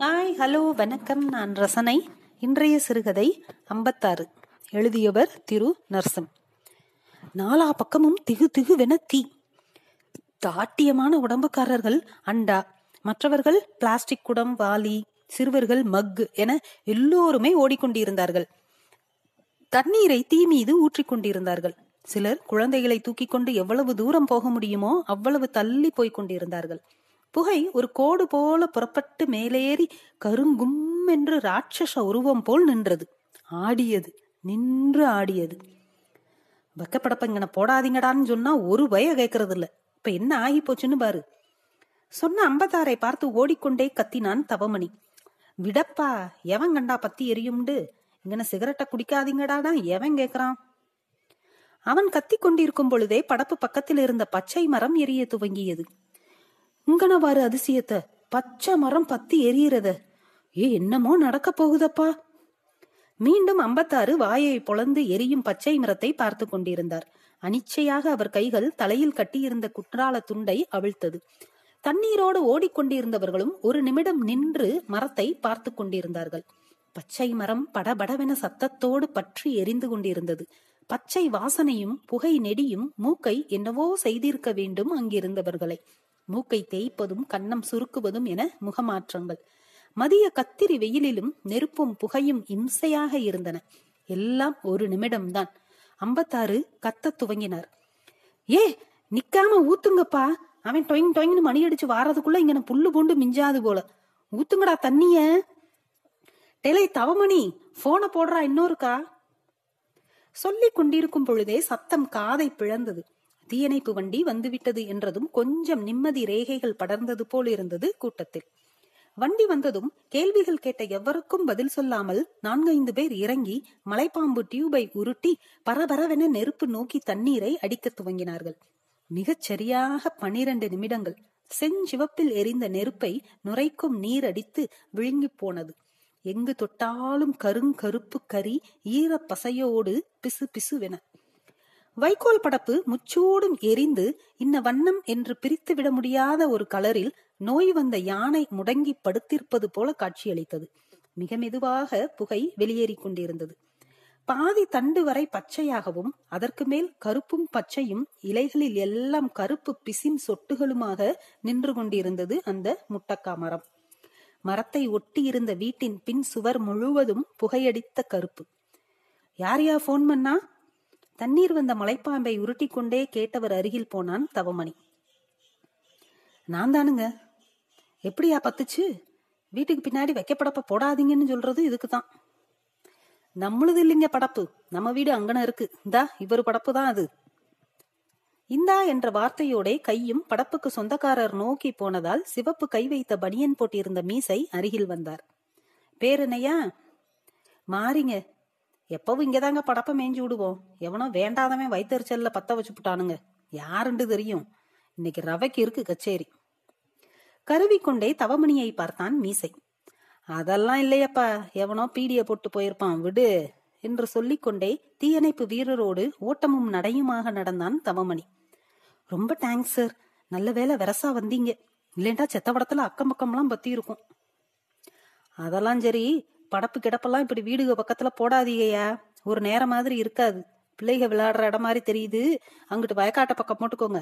Hi hello வணக்கம். நான் ரசனை. இன்றைய சிறுகதை ஐம்பத்தாறு. எழுதியவர் திரு நர்சம். நாலா பக்கமும் திகு திகுவென தீ. தாட்டியமான உடம்புக்காரர்கள் அண்டா. மற்றவர்கள் பிளாஸ்டிக் குடம் வாலி சிறுவர்கள் மக் என எல்லோருமே ஓடிக்கொண்டிருந்தார்கள். தண்ணீரை தீ மீது ஊற்றிக் கொண்டிருந்தார்கள் சிலர் குழந்தைகளை தூக்கிக் கொண்டு எவ்வளவு தூரம் போக முடியுமோ அவ்வளவு தள்ளி போய்க் கொண்டிருந்தார்கள். புகை ஒரு கோடு போல புறப்பட்டு மேலேறி கருங்கும் என்று ராட்சச உருவம் போல் நின்றது. ஆடியது நின்று ஆடியது. வெக்கப்படப்பங்கன போடாதீங்கடான்னு சொன்னா ஒரு பய கேட்கறது இல்ல இப்ப என்ன ஆகி போச்சுன்னு பாரு. சொன்ன அம்பத்தாரை பார்த்து ஓடிக்கொண்டே கத்தினான் தவமணி. விடப்பா எவன் கண்டா பத்தி எரியும்டு இங்கன சிகரெட்டை குடிக்காதீங்கடாடா எவன் கேக்குறான் அவன் கத்திக் கொண்டிருக்கும் பொழுதே படப்பு பக்கத்தில் இருந்த பச்சை மரம் எரிய துவங்கியது. உங்கனவாறு அதிசயத்தை பச்சை மரம் பத்தி எரியறத ஏ என்னமோ நடக்க போகுதப்பா? மீண்டும் அம்பத்தாறு வாயை பொளந்து எரியும் பச்சை மரத்தை பார்த்து கொண்டிருந்தார். அனிச்சையாக அவர் கைகள் தலையில் கட்டியிருந்த குற்றால துண்டை அவிழ்த்தது. தண்ணீரோடு ஓடிக்கொண்டிருந்தவர்களும் ஒரு நிமிடம் நின்று மரத்தை பார்த்து கொண்டிருந்தார்கள். பச்சை மரம் படபடவென சத்தத்தோடு பற்றி எரிந்து கொண்டிருந்தது. பச்சை வாசனையும் புகை நெடியும் மூக்கை என்னவோ செய்திருக்க வேண்டும் அங்கிருந்தவர்களை. மூக்கை தேய்ப்பதும் கன்னம் சுருக்குவதும் என முகமாற்றங்கள். மதிய கத்திரி வெயிலிலும் நெருப்பும் புகையும் இம்சையாக இருந்தன. எல்லாம் ஒரு நிமிடம்தான். அம்பத்தாறு கத்த துவங்கினார். ஏ நிக்காம ஊத்துங்கப்பா. அவன் டொயிங் டொயின்னு மணி அடிச்சு வாரதுக்குள்ள இங்க புல்லு பூண்டு மிஞ்சாது போல. ஊத்துங்கடா தண்ணிய. டெலை தவமணி போன போடுறா இன்னொருக்கா? சொல்லிக் கொண்டிருக்கும் பொழுதே சத்தம் காதை பிளந்தது. தீயணைப்பு வண்டி வந்துவிட்டது என்றதும் கொஞ்சம் நிம்மதி ரேகைகள் படர்ந்தது போல் இருந்தது கூட்டத்தில். வண்டி வந்ததும் கேள்விகள் கேட்ட எவருக்கும் பதில் சொல்லாமல் நான்கைந்து பேர் இறங்கி மலைப்பாம்பு டியூபை உருட்டி பரபரவென நெருப்பு நோக்கி தண்ணீரை அடிக்க துவங்கினார்கள். மிகச் சரியாக பனிரெண்டு நிமிடங்கள். செஞ்சிவப்பில் எரிந்த நெருப்பை நுரைக்கும் நீர் அடித்து விழுங்கி போனது. எங்கு தொட்டாலும் கருங்கருப்பு கரி ஈர பசையோடு பிசு பிசுவென. வைக்கோல் படப்பு முச்சூடும் எரிந்து இன்ன வண்ணம் என்று பிரித்து விட முடியாத ஒரு கலரில் நோய் வந்த யானை முடங்கி படுத்திருப்பது போல காட்சியளித்தது. மிக மெதுவாக புகை வெளியேறிக் கொண்டிருந்தது. பாதி தண்டு வரை பச்சையாகவும் அதற்கு மேல் கருப்பும் பச்சையும் இலைகளில் எல்லாம் கருப்பு பிசின் சொட்டுகளுமாக நின்று கொண்டிருந்தது அந்த முட்டக்கா மரம். மரத்தை ஒட்டி இருந்த வீட்டின் பின் சுவர் முழுவதும் புகையடித்த கருப்பு. யார் யா போன் பண்ணா? தண்ணீர் வந்த மலைப்பாம்பை உருட்டி கொண்டே கேட்டவர் அருகில் போனான் தவமணி. நான் தானுங்க எப்படியா பத்துச்சு? வீட்டுக்கு பின்னாடி வைக்கப்படப்ப போடாதீங்கன்னு சொல்றது இதுக்குதான். நம்மளுது இல்லைங்க படப்பு. நம்ம வீடு அங்கன இருக்கு. இந்தா இவர் படப்பு தான் அது. இந்தா என்ற வார்த்தையோட கையும் படப்புக்கு சொந்தக்காரர் நோக்கி போனதால் சிவப்பு கை வைத்த பனியன் போட்டிருந்த மீசை அருகில் வந்தார். பேருனையா மாறிங்க எப்பவும் இங்கதாங்க படப்ப மேய்ஞ்சு விடுவோம். எவனோ வேண்டாதவன் வயிற்றுச்சல்ல பத்த வச்சுப்புட்டானுங்க யாருண்டு தெரியும்? இன்னைக்கு ரவைக்கு இருக்கு கச்சேரி. கருவிக்கொண்டே தவமணியை பார்த்தான் மீசை. அதெல்லாம் இல்லையப்பா. எவனோ பீடிய போட்டு போயிருப்பான் விடு என்று சொல்லிக்கொண்டே தீயணைப்பு வீரரோடு ஓட்டமும் நடையுமாக நடந்தான் தவமணி. ரொம்ப தேங்க்ஸ் சார் நல்ல வேலை வெரசா வந்தீங்க. இல்லைண்டா செத்தவடத்துல அக்கம் பக்கம்லாம் பத்தி இருக்கும் அதெல்லாம் சரி படப்பு கிடப்பெல்லாம் இப்படி வீடுக பக்கத்துல போடாதீங்கய்யா. ஒரு நேரம் மாதிரி இருக்காது. பிள்ளைக விளையாடுற இடம் மாதிரி தெரியுது. அங்கிட்டு வயக்காட்ட பக்கம் போட்டுக்கோங்க.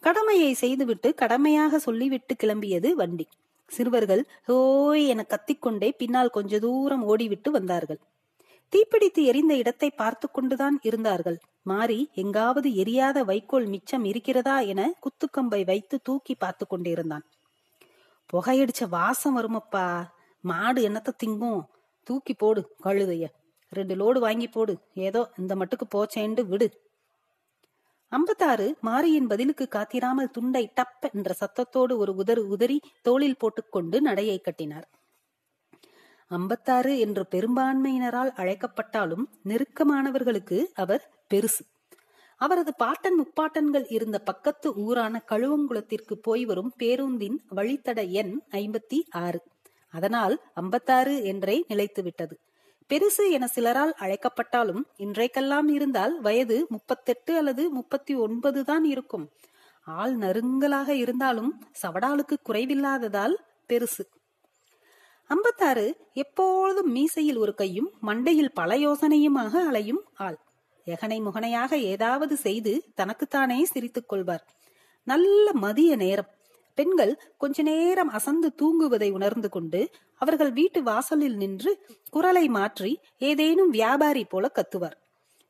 கடமையை செய்துவிட்டு கடமையாக சொல்லிவிட்டு கிளம்பியது வண்டி. சிறுவர்கள் ஓய் என கத்திக்கொண்டே பின்னால் கொஞ்ச தூரம் ஓடிவிட்டு வந்தார்கள். தீப்பிடித்து எரிந்த இடத்தை பார்த்து கொண்டுதான் இருந்தார்கள். மாறி எங்காவது எரியாத வைக்கோல் மிச்சம் இருக்கிறதா என குத்துக்கம்பை வைத்து தூக்கி பார்த்து கொண்டிருந்தான். புகையடிச்ச வாசம் வருமப்பா. மாடு என்னத்த திங்கும்? தூக்கி போடு கழுதைய. ரெண்டு லோடு வாங்கி போடு. ஏதோ இந்த மட்டுக்கு போச்சேண்டு விடு. அம்பத்தாறு மாரியின் பதிலுக்கு காத்திராமல் துண்டை டப் என்ற சத்தத்தோடு ஒரு உதறு உதறி தோளில் போட்டுக்கொண்டு நடையை கட்டினார். அம்பத்தாறு என்று பெரும்பான்மையினரால் அழைக்கப்பட்டாலும் நெருக்கமானவர்களுக்கு அவர் பெருசு. அவரது பாட்டன் முப்பாட்டன்கள் இருந்த பக்கத்து ஊரான கழுவங்குளத்திற்கு போய் வரும் பேருந்தின் வழித்தட எண் ஐம்பத்தி ஆறு. அதனால் ஐம்பத்தாறு என்றே நிலைத்துவிட்டது. பெருசு என சிலரால் அழைக்கப்பட்டாலும் இன்றைக்கெல்லாம் இருந்தால் வயது முப்பத்தெட்டு அல்லது முப்பத்தி ஒன்பது தான் இருக்கும். ஆள் நறுங்கலாக இருந்தாலும் சவடாலுக்கு குறைவில்லாததால் பெருசு. ஐம்பத்தாறு எப்பொழுதும் மீசையில் ஒரு கையும் மண்டையில் பல யோசனையுமாக அலையும் ஆள். எகனை முகனையாக ஏதாவது செய்து தனக்குத்தானே சிரித்துக் கொள்வார். நல்ல மதிய நேரம். பெண்கள் கொஞ்ச நேரம் அசந்து தூங்குவதை உணர்ந்து கொண்டு அவர்கள் வீட்டு வாசலில் நின்று குரலை மாற்றி ஏதேனும் வியாபாரி போல கத்துவார்.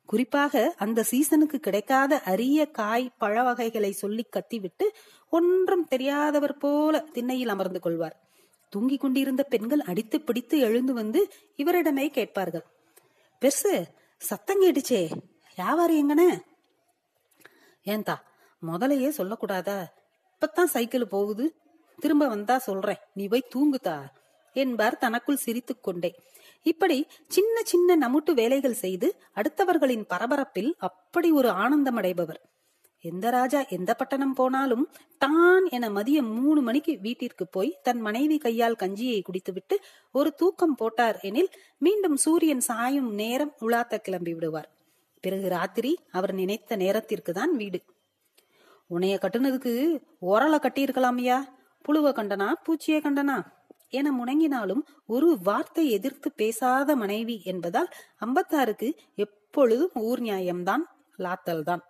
குறிப்பாக அந்த சீசனுக்கு கிடைக்காத அரிய காய் பழ வகைகளை சொல்லி கத்திவிட்டு ஒன்றும் தெரியாதவர் போல திண்ணையில் அமர்ந்து கொள்வார். தூங்கிக் கொண்டிருந்த பெண்கள் அடித்து பிடித்து எழுந்து வந்து இவரிடமே கேட்பார்கள். பெருசு சத்தம் கேட்டுச்சே. வியாபாரி எங்கன? ஏந்தா முதலையே சொல்லக்கூடாதா? இப்பத்தான் சைக்கிள் போகுது. திரும்ப வந்தா சொல்றேன் நீ போய் தூங்குதா? என்பார் தனக்குள் சிரித்துக் கொண்டே. இப்படி சின்ன சின்ன நமுட்டு வேலைகள் செய்து அடுத்தவர்களின் பரபரப்பில் அப்படி ஒரு ஆனந்தம் அடைபவர் எந்த ராஜா எந்த பட்டணம் போனாலும் தான் என மதியம் மூணு மணிக்கு வீட்டிற்கு போய் தன் மனைவி கையால் கஞ்சியை குடித்துவிட்டு ஒரு தூக்கம் போட்டார் எனில் மீண்டும் சூரியன் சாயும் நேரம் உலாத்த கிளம்பி விடுவார் பிறகு ராத்திரி அவர் நினைத்த நேரத்திற்கு தான் வீடு. உன்னைய கட்டுனதுக்கு ஒரலை கட்டி இருக்கலாமையா புழுவ கண்டனா பூச்சியை கண்டனா? என முணங்கினாலும் ஒரு வார்த்தை எதிர்த்து பேசாத மனைவி என்பதால் அம்பத்தாருக்கு எப்பொழுதும் ஊர் நியாயம்தான் லாத்தல் தான்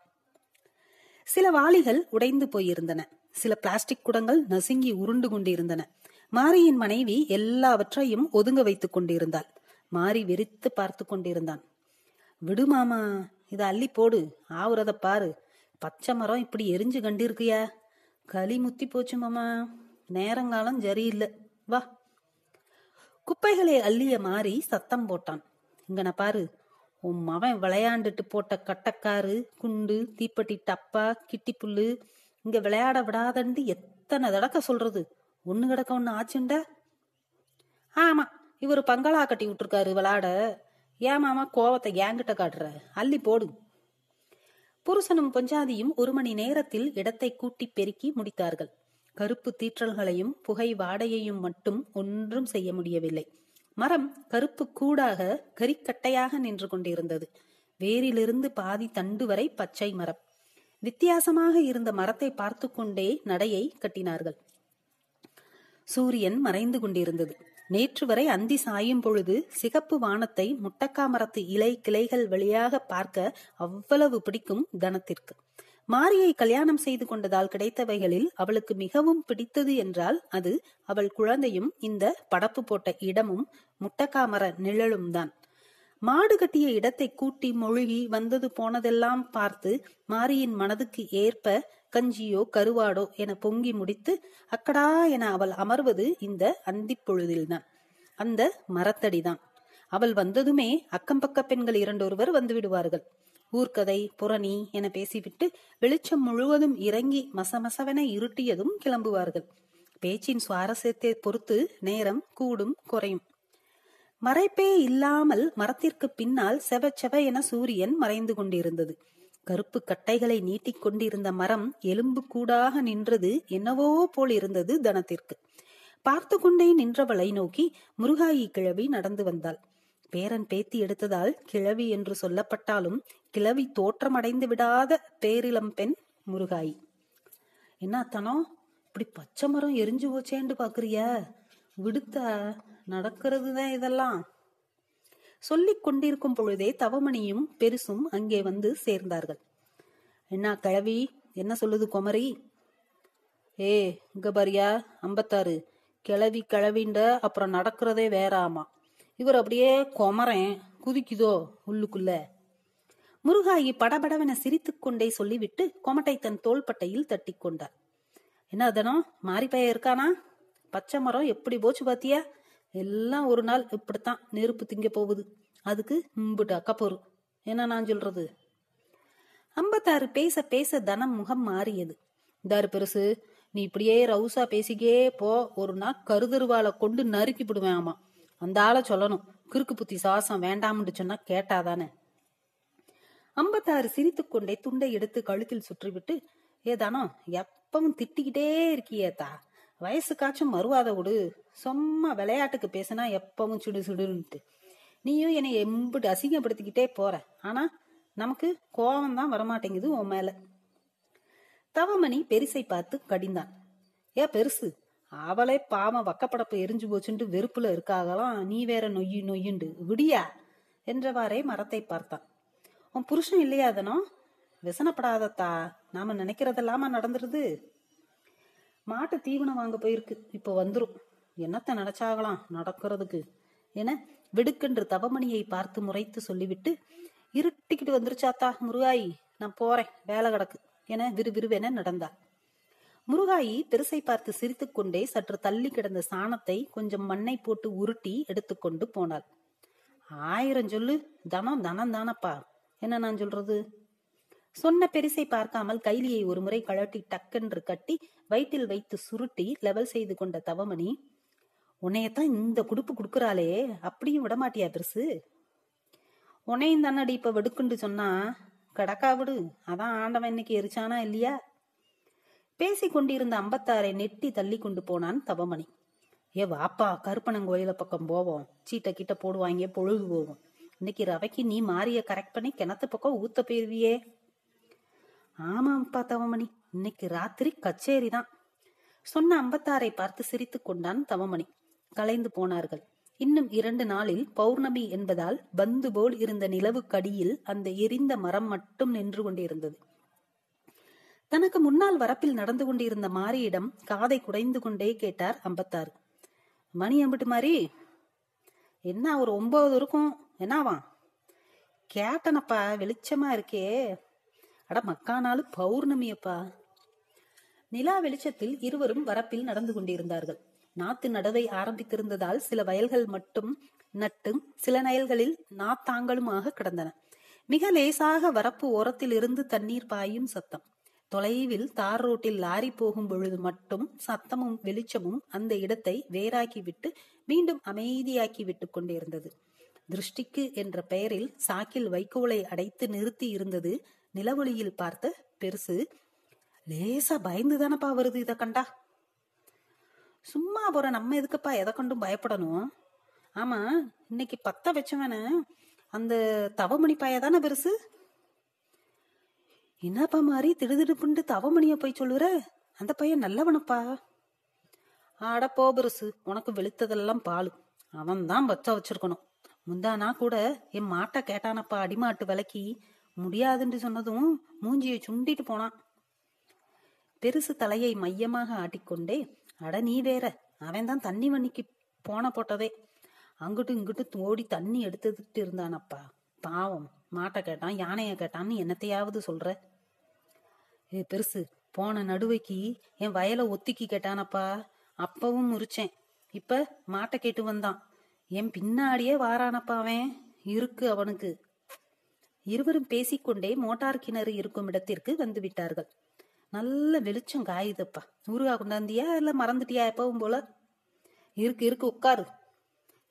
சில வாளிகள் உடைந்து போயிருந்தன. சில பிளாஸ்டிக் குடங்கள் நசுங்கி உருண்டு கொண்டிருந்தன. மாரியின் மனைவி எல்லாவற்றையும் ஒதுங்க வைத்துக் கொண்டிருந்தாள். மாரி வெறித்து பார்த்து கொண்டிருந்தான். விடு மாமா இத அள்ளி போடு. ஆவுறத பாரு. பச்சை மரம் இப்படி எரிஞ்சு கண்டிருக்கியா? களி முத்தி போச்சு மாமா. நேரங்காலம் சரியில்லை. வா. குப்பைகளை அள்ளிய மாறி சத்தம் போட்டான். இங்கன பாரு. உன் மவன் விளையாண்டுட்டு போட்ட கட்டக்காரு குண்டு தீப்பெட்டி டப்பா கிட்டி புல்லு இங்க விளையாட விடாதண்டு எத்தனை தடக்க சொல்றது? ஒண்ணு கிடக்க ஒண்ணு ஆச்சுண்ட? ஆமா இவரு பங்களா கட்டி விட்டுருக்காரு விளையாட. ஏன் மாமா கோவத்தை ஏங்கிட்ட காட்டுற? அள்ளி போடு. புருஷனும் பொஞ்சாதியும் ஒரு மணி நேரத்தில் இடத்தை கூட்டி பெருக்கி முடித்தார்கள். கருப்பு தீற்றல்களையும் புகை வாடையையும் மட்டும் ஒன்றும் செய்ய முடியவில்லை. மரம் கருப்பு கூடாக கரிக்கட்டையாக நின்று கொண்டிருந்தது. வேரிலிருந்து பாதி தண்டு வரை பச்சை மரம். வித்தியாசமாக இருந்த மரத்தை பார்த்து கொண்டே நடையை கட்டினார்கள். சூரியன் மறைந்து கொண்டிருந்தது. நேற்று வரை அந்தி சாயும் பொழுது சிகப்பு வானத்தை முட்டக்கா மரத்து இலை கிளைகள் வழியாக பார்க்க அவ்வளவு பிடிக்கும் தனத்திற்கு. மாரியை கல்யாணம் செய்து கொண்டதால் கிடைத்தவைகளில் அவளுக்கு மிகவும் பிடித்தது என்றால் அது அவள் குழந்தையும் இந்த படப்பு போட்ட இடமும் முட்டக்காமர நிழலும் தான். மாடு கட்டிய இடத்தை கூட்டி மொழுகி வந்தது போனதெல்லாம் பார்த்து மாரியின் மனதுக்கு ஏற்ப கஞ்சியோ கருவாடோ என பொங்கி முடித்து அக்கடா என அவள் அமர்வது இந்த அந்திப்பொழுதில்தான் அந்த மரத்தடிதான். அவள் வந்ததுமே அக்கம் பக்க பெண்கள் இரண்டொருவர் வந்து விடுவார்கள். ஊர்க்கதை என பேசிவிட்டு வெளிச்சம் முழுவதும் இறங்கி மசமசவென இருட்டியதும் கிளம்புவார்கள். பேச்சின் சுவாரஸ்யத்தை பொறுத்து நேரம் கூடும் குறையும். மறைப்பே இல்லாமல் மரத்திற்கு பின்னால் செவ செவ என சூரியன் மறைந்து கொண்டிருந்தது. கருப்பு கட்டைகளை நீட்டிக் கொண்டிருந்த மரம் எலும்பு கூடாக நின்றது என்னவோ போல் இருந்தது தனத்திற்கு. பார்த்து கொண்டே நின்றவளை நோக்கி முருகாயி கிழவி நடந்து வந்தாள். பேரன் பேத்தி எடுத்ததால் கிழவி என்று சொல்லப்பட்டாலும் கிழவி தோற்றமடைந்து விடாத பேரிளம் பெண் முருகாயி. என்னத்தனோ இப்படி பச்சை மரம் எரிஞ்சு போச்சேன்னு பாக்குறிய? விடுத்த நடக்கிறதுதான் இதெல்லாம். சொல்லிக் கொண்டிருக்கும் பொழுதே தவமணியும் பெருசும் அங்கே வந்து சேர்ந்தார்கள். என்ன கிழவி? என்ன சொல்லுது குமரி? ஏ இங்க பாரியா ஐம்பத்தாறு கிளவி கிளவிண்ட அப்புறம் நடக்கிறதே வேற ஆமா இவர் அப்படியே குமரேன் குதிக்குதோ உள்ளுக்குள்ள? முருகாயி படபடவென சிரித்து கொண்டே சொல்லிவிட்டு கொமட்டை தன் தோள்பட்டையில் தட்டி கொண்டார். என்ன அதனோ மாறிப்பைய இருக்கானா? பச்சை மரம் எப்படி போச்சு பாத்தியா? எல்லாம் ஒரு நாள் இப்படித்தான் நெருப்பு திங்க போகுது. அதுக்கு இம்புட்டு அக்கப்போரு என்ன நான் சொல்றது? ஐம்பத்தாறு பேச பேச தனம் முகம் மாறியது. தாரு பெருசு நீ இப்படியே ரவுசா பேசிக்கே போ. ஒரு நாள் கருதருவாளை கொண்டு நறுக்கி விடுவேன் ஆமா. அந்த ஆளை சொல்லணும். கிறுக்கு புத்தி சாசம் வேண்டாம்னு சொன்னா கேட்டாதானே. ஐம்பத்தாறு சிரித்து கொண்டே துண்டை எடுத்து கழுத்தில் சுற்றிவிட்டு ஏதானோ எப்பவும் திட்டிக்கிட்டே இருக்கியேதா வயசுக்காச்சும் மறுவாத விடு. சும்மா விளையாட்டுக்கு பேசினா எப்பவும் சுடு சுடுன்ட்டு நீயும் என்னை எம்பிட்டு அசிங்கப்படுத்திக்கிட்டே போற. ஆனா நமக்கு கோபம் தான் வரமாட்டேங்குது உன் மேல. தவமணி பெருசை பார்த்து கடிந்தான். ஏ பெருசு அவளே பாவம் வக்கப்படப்பு எரிஞ்சு போச்சுன்ட்டு வெறுப்புல இருக்காகலாம். நீ வேற நொய்யு நொய்யுண்டு. விடியா? என்றவாறே மரத்தை பார்த்தான். உன் புருஷன் இல்லையாதனோ விசனப்படாதத்தா. நாம நினைக்கிறதெல்லாமா நடந்துருது? மாட்டு தீவனம் வாங்க போயிருக்கு. இப்போ வந்துரும். என்னத்த நினைச்சாகலாம்? நடக்கிறதுக்கு. என விடுக்கென்று தவமணியை பார்த்து முறைத்து சொல்லிவிட்டு இருட்டிக்கிட்டு வந்துருச்சாத்தா முருகாயி? நான் போறேன். வேலை கிடக்கு. என விறுவிறுவென நடந்தார் முருகாயி பெருசை பார்த்து சிரித்துக்கொண்டே சற்று தள்ளி கிடந்த சாணத்தை கொஞ்சம் மண்ணை போட்டு உருட்டி எடுத்துக்கொண்டு போனாள். ஆயிரம் சொல்லு. தனம் தனம் தானப்பா. என்ன நான் சொல்றது? சொன்ன பெருசை பார்க்காமல் கைலியை ஒரு முறை கழட்டி டக்கென்று கட்டி வயிற்றில் வைத்து சுருட்டி லெவல் செய்து கொண்ட தவமணி உன்னையத்தான் இந்த குடுப்பு குடுக்கறாளே அப்படியும் விடமாட்டியா பெருசு? உன்னையும் தன்னடி இப்ப வெடுக்குண்டு சொன்னா கடக்கா விடு அதான் ஆண்டவன் இன்னைக்கு எரிச்சானா இல்லையா? பேசி கொண்டிருந்த அம்பத்தாரை நெட்டி தள்ளி கொண்டு போனான் தவமணி. ஏ வாப்பா கருப்பனங்கோயில பக்கம் போவோம் சீட்டை கிட்ட போடுவாங்க பொழுது போகும். இன்னைக்கு ரவைக்கு நீ மாறிய கரெக்ட் பண்ணி கிணத்து பக்கம் ஊத்த போயிருவியே. ஆமாம்ப்பா தவமணி. இன்னைக்கு ராத்திரி கச்சேரி தான் சொன்ன அம்பத்தாரை பார்த்து சிரித்துக் கொண்டான் தவமணி. கலைந்து போனார்கள். இன்னும் இரண்டு நாளில் பௌர்ணமி என்பதால் பந்து போல் இருந்த நிலவுக்கடியில் அந்த எரிந்த மரம் மட்டும் நின்று கொண்டிருந்தது. தனக்கு முன்னால் வரப்பில் நடந்து கொண்டிருந்த மாரியிடம் காதை குடைந்து கொண்டே கேட்டார் அம்பத்தாறு. மணி அம்பிட்டு மாறி என்ன ஒரு ஒன்பது இருக்கும் என்னவா? கேட்டனப்பா வெளிச்சமா இருக்கே. அட மக்கானாலு பௌர்ணமியப்பா. நிலா வெளிச்சத்தில் இருவரும் வரப்பில் நடந்து கொண்டிருந்தார்கள். நாத்து நடவை ஆரம்பித்திருந்ததால் சில வயல்கள் மட்டும் நட்டும் சில நயல்களில் நாத்தாங்களுமாக கிடந்தன. மிக லேசாக வரப்பு ஓரத்தில் இருந்து தண்ணீர் பாயும் சத்தம். தொலைவில் தார் ரோட்டில் லாரி போகும் பொழுது மட்டும் சத்தமும் வெளிச்சமும் அந்த இடத்தை வேறாக்கிவிட்டு மீண்டும் அமைதியாக்கி விட்டு கொண்டிருந்தது. திருஷ்டிக்கு என்ற பெயரில் சாக்கில் வைக்கோலை அடைத்து நிறுத்தி இருந்தது நிலவொளியில் பார்த்த பெருசு லேசா பயந்து தானப்பா வருது இத கண்டா. சும்மா போற நம்ம எதுக்குப்பா எதை கண்டும் பயப்படணும்? ஆமா இன்னைக்கு பத்த வச்சவன அந்த தவமணி பாய தானே பெருசு? என்னப்பா மாதிரி திடுதிடுப்புண்டு தவமணிய போய் சொல்லுற? அந்த பையன் நல்லவனப்பா. ஆட போ பெருசு உனக்கு வெளுத்ததெல்லாம் பாலு. அவன் தான் வச்ச வச்சிருக்கணும். முந்தானா கூட என் மாட்டை கேட்டானப்பா அடிமாட்டு விலைக்கு முடியாதுன்னு சொன்னதும் மூஞ்சியை சுண்டிட்டு போனான். பெருசு தலையை மையமாக ஆட்டிக்கொண்டே அட நீ வேற அவன் தான் தண்ணி வண்ணிக்கு போன போட்டதே. அங்கிட்டு இங்கிட்டு ஓடி தண்ணி எடுத்துட்டு இருந்தானப்பா. பாவம் மாட்டை கேட்டான் யானைய கேட்டான்னு என்னத்தையாவது சொல்ற. ஏ பெருசு போன நடுவைக்கு என் வயலை ஒத்திக்கி கேட்டானப்பா. அப்பவும் முறிச்சேன். இப்ப மாட்டை கேட்டு வந்தான். என் பின்னாடியே வாரானப்பா அவன். இருக்கு அவனுக்கு. இருவரும் பேசிக்கொண்டே மோட்டார் கிணறு இருக்கும் இடத்திற்கு வந்து விட்டார்கள் நல்ல வெளிச்சம் காயுதப்பா. ஊருகா கொண்டாந்தியா இல்ல மறந்துட்டியா எப்பவும் போல? இருக்கு இருக்கு உட்காரு.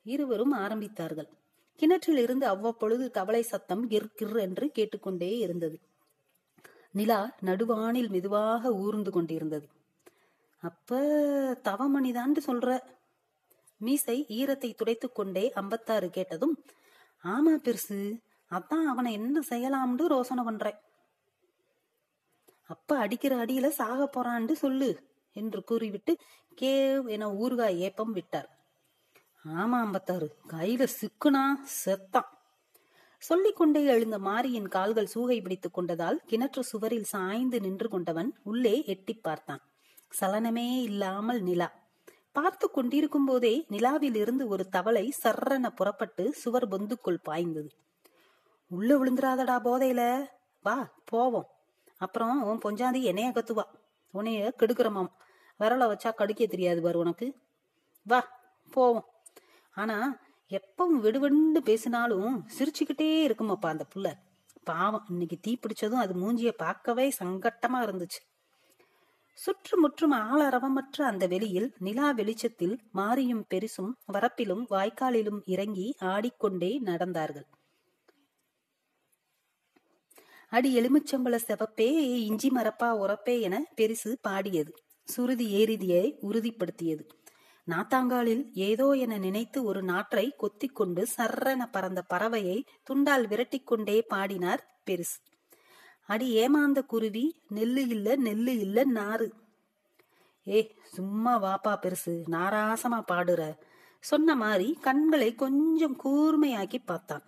இருவரும் ஆரம்பித்தார்கள். கிணற்றில் இருந்து அவ்வப்பொழுது தவளை சத்தம் கிர் கிர் என்று கேட்டுக்கொண்டே இருந்தது. நிலா நடுவானில் மெதுவாக ஊர்ந்து கொண்டிருந்தது. அப்ப தவமணிதான்னு சொல்ற? மீசை ஈரத்தை துடைத்துக்கொண்டே அம்பத்தாறு கேட்டதும் ஆமா பெருசு. அதான் அவனை என்ன செய்யலாம்னு ரோசனை பண்றேன். அப்ப அடிக்கிற அடியில சாக போறான்னு சொல்லு என்று கூறிவிட்டு கேவ் என ஊறுகாய் ஏப்பம் விட்டார். ஆமா அம்பத்தாறு கையில சிக்குனா செத்தான் சொல்லிக்கொண்டே எழுந்த மாரியின் கால்கள் சூகை பிடித்துக் கொண்டதால் கிணற்று சுவரில் சாய்ந்து நின்று கொண்டவன் உள்ளே எட்டி பார்த்தான். சலனமே இல்லாமல் நிலா. பார்த்து கொண்டிருக்கும் போதே நிலாவில் இருந்து ஒரு தவளை சர்ரென புறப்பட்டு சுவர் பொந்துக்குள் பாய்ந்தது. உள்ள விழுந்துராதடா போதையில. வா போவோம். அப்புறம் உன் பொஞ்சாந்தி என்னைய கத்துவா? உன்னைய கெடுக்கிறமாம் விரலை வச்சா கடுக்க தெரியாது பாரு உனக்கு. வா போவோம். ஆனா எப்பவும் விடுவிண்டு பேசினாலும் சிரிச்சுக்கிட்டே இருக்குமாப்பா அந்த புள்ள. பாவம் இன்னைக்கு தீ பிடிச்சதும் அது மூஞ்சிய பார்க்கவே சங்கட்டமா இருந்துச்சு. சுற்றுமுற்றும் ஆளரவமற்ற அந்த வெளியில் நிலா வெளிச்சத்தில் மாரியும் பெரிசும் வரப்பிலும் வாய்க்காலிலும் இறங்கி ஆடிக்கொண்டே நடந்தார்கள். அடி எலுமிச்சம்பள செவப்பே இஞ்சி மரப்பா உரப்பே என பெரிசு பாடியது. சுருதி ஏறிதியை உறுதிப்படுத்தியது. நாத்தாங்காலில் ஏதோ என நினைத்து ஒரு நாற்றை கொத்தி கொண்டு சர்ரென பறந்த பறவையை துண்டால் விரட்டிக் கொண்டே பாடினார் பெருசு. அடி ஏமாந்த குருவி நெல்லு இல்ல நெல்லு இல்ல நாறு. ஏ சும்மா வாப்பா பெருசு நாராசமா பாடுற. சொன்ன மாதிரி கண்களை கொஞ்சம் கூர்மையாக்கி பார்த்தான்.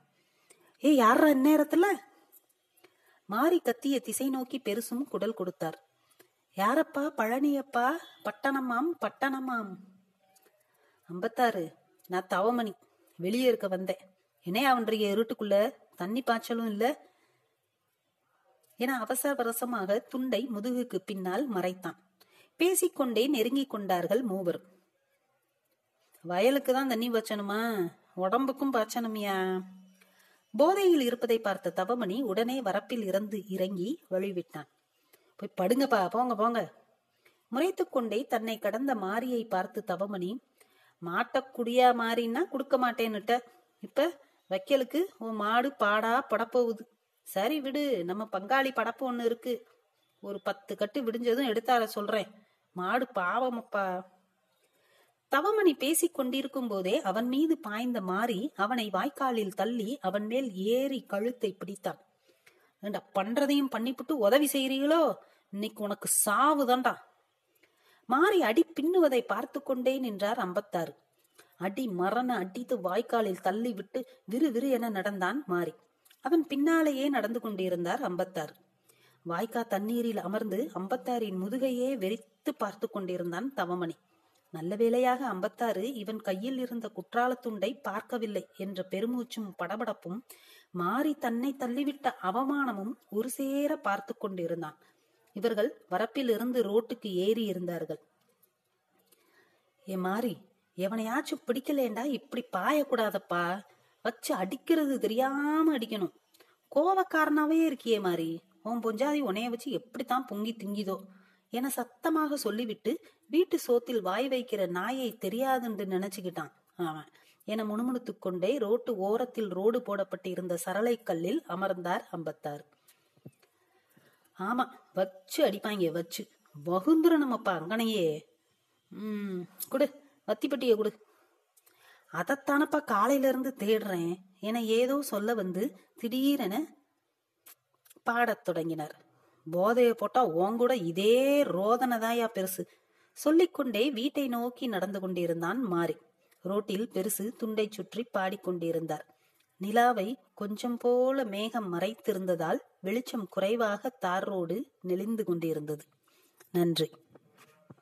ஏ யாரா இந்நேரத்துல? மாறி கத்திய திசை நோக்கி பெருசும் குடல் கொடுத்தார். யாரப்பா? பழனியப்பா? பட்டணமாம்? பட்டணமாம்? ஐம்பத்தாறு நான் தவமணி. வெளியே இருக்க வந்தேன். என்னையா அவன்றைய இருட்டுக்குள்ள? தண்ணி பாய்ச்சலும் இல்ல? என அவசர துண்டை முதுகுக்கு பின்னால் மறைத்தான். பேசிக்கொண்டே நெருங்கிக் கொண்டார்கள் மூவரும். வயலுக்கு தான் தண்ணி பாய்ச்சணுமா? உடம்புக்கும் பாய்ச்சணுமியா? போதையில் இருப்பதை பார்த்த தவமணி உடனே வரப்பில் இறந்து இறங்கி வழிவிட்டான். போய் படுங்கப்பா போங்க போங்க. முறைத்துக் கொண்டே தன்னை கடந்த மாரியை பார்த்து தவமணி மாட்டக்குடியா மாறின்னா கொடுக்க மாட்டேன்னுட்ட. இப்ப வைக்கலுக்கு உன் மாடு பாடா படப்போகுது. சரி விடு நம்ம பங்காளி படப்பு ஒண்ணு இருக்கு. ஒரு பத்து கட்டு விடிஞ்சதும் எடுத்தார சொல்றேன். மாடு பாவமப்பா. தவமணி பேசிக் கொண்டிருக்கும் போதே அவன் மீது பாய்ந்த மாறி அவனை வாய்க்காலில் தள்ளி அவன் மேல் ஏறி கழுத்தை பிடித்தான். ஏண்டா பண்றதையும் பண்ணிப்புட்டு உதவி செய்றீங்களோ? இன்னைக்கு உனக்கு சாவுதான்டா மாறி அடி பின்னுவதை பார்த்து கொண்டே நின்றார் அம்பத்தாறு. அடி மரண அடித்து வாய்க்காலில் தள்ளி விட்டு விறு விறு என நடந்தான் மாறி. அவன் பின்னாலேயே நடந்து கொண்டிருந்தார் அம்பத்தாறு. வாய்க்கா தண்ணீரில் அமர்ந்து அம்பத்தாரின் முதுகையே வெறித்து பார்த்து கொண்டிருந்தான் தவமணி. நல்ல வேளையாக அம்பத்தாறு இவன் கையில் இருந்த குற்றாலத்துண்டை பார்க்கவில்லை என்ற பெருமூச்சும் படபடப்பும் மாறி தன்னை தள்ளிவிட்ட அவமானமும் ஒரு சேர பார்த்து கொண்டிருந்தான். இவர்கள் வரப்பில் இருந்து ரோட்டுக்கு ஏறி இருந்தார்கள். ஏ மாறி எவனையாச்சும் பிடிக்கலேண்டா? இப்படி பாயக்கூடாதப்பா. வச்சு அடிக்கிறது தெரியாம அடிக்கணும். கோவக்காரனாவே இருக்கியே மாறி. உன் பொஞ்சாதி உனைய வச்சு எப்படித்தான் பொங்கி திங்கிதோ? என சத்தமாக சொல்லிவிட்டு வீட்டு சோத்தில் வாய் வைக்கிற நாயை தெரியாதுன்னு நினைச்சுக்கிட்டான் அவன். என முணுமுணுத்துக் கொண்டே ரோட்டு ஓரத்தில் ரோடு போடப்பட்டிருந்த சரளை கல்லில் அமர்ந்தார் அம்பத்தார். ஆமா வச்சு அடிப்பாங்க வச்சு. வகுந்துரணும் அப்பா அங்கனையே. உம் குடு வத்திப்பட்டிய குடு. அதத்தானப்பா காலையில இருந்து தேடுறேன் என ஏதோ சொல்ல வந்து திடீரென பாடத் தொடங்கினார். போதைய போட்டா உங்கூட இதே ரோதனைதாயா பெருசு. சொல்லிக்கொண்டே வீட்டை நோக்கி நடந்து கொண்டிருந்தான் மாறி ரோட்டில் பெருசு துண்டை சுற்றி பாடிக்கொண்டிருந்தார் நிலாவை கொஞ்சம் போல மேகம் மறைத்திருந்ததால் வெளிச்சம் குறைவாக தார் ரோடு நெளிந்து கொண்டிருந்தது. நன்றி.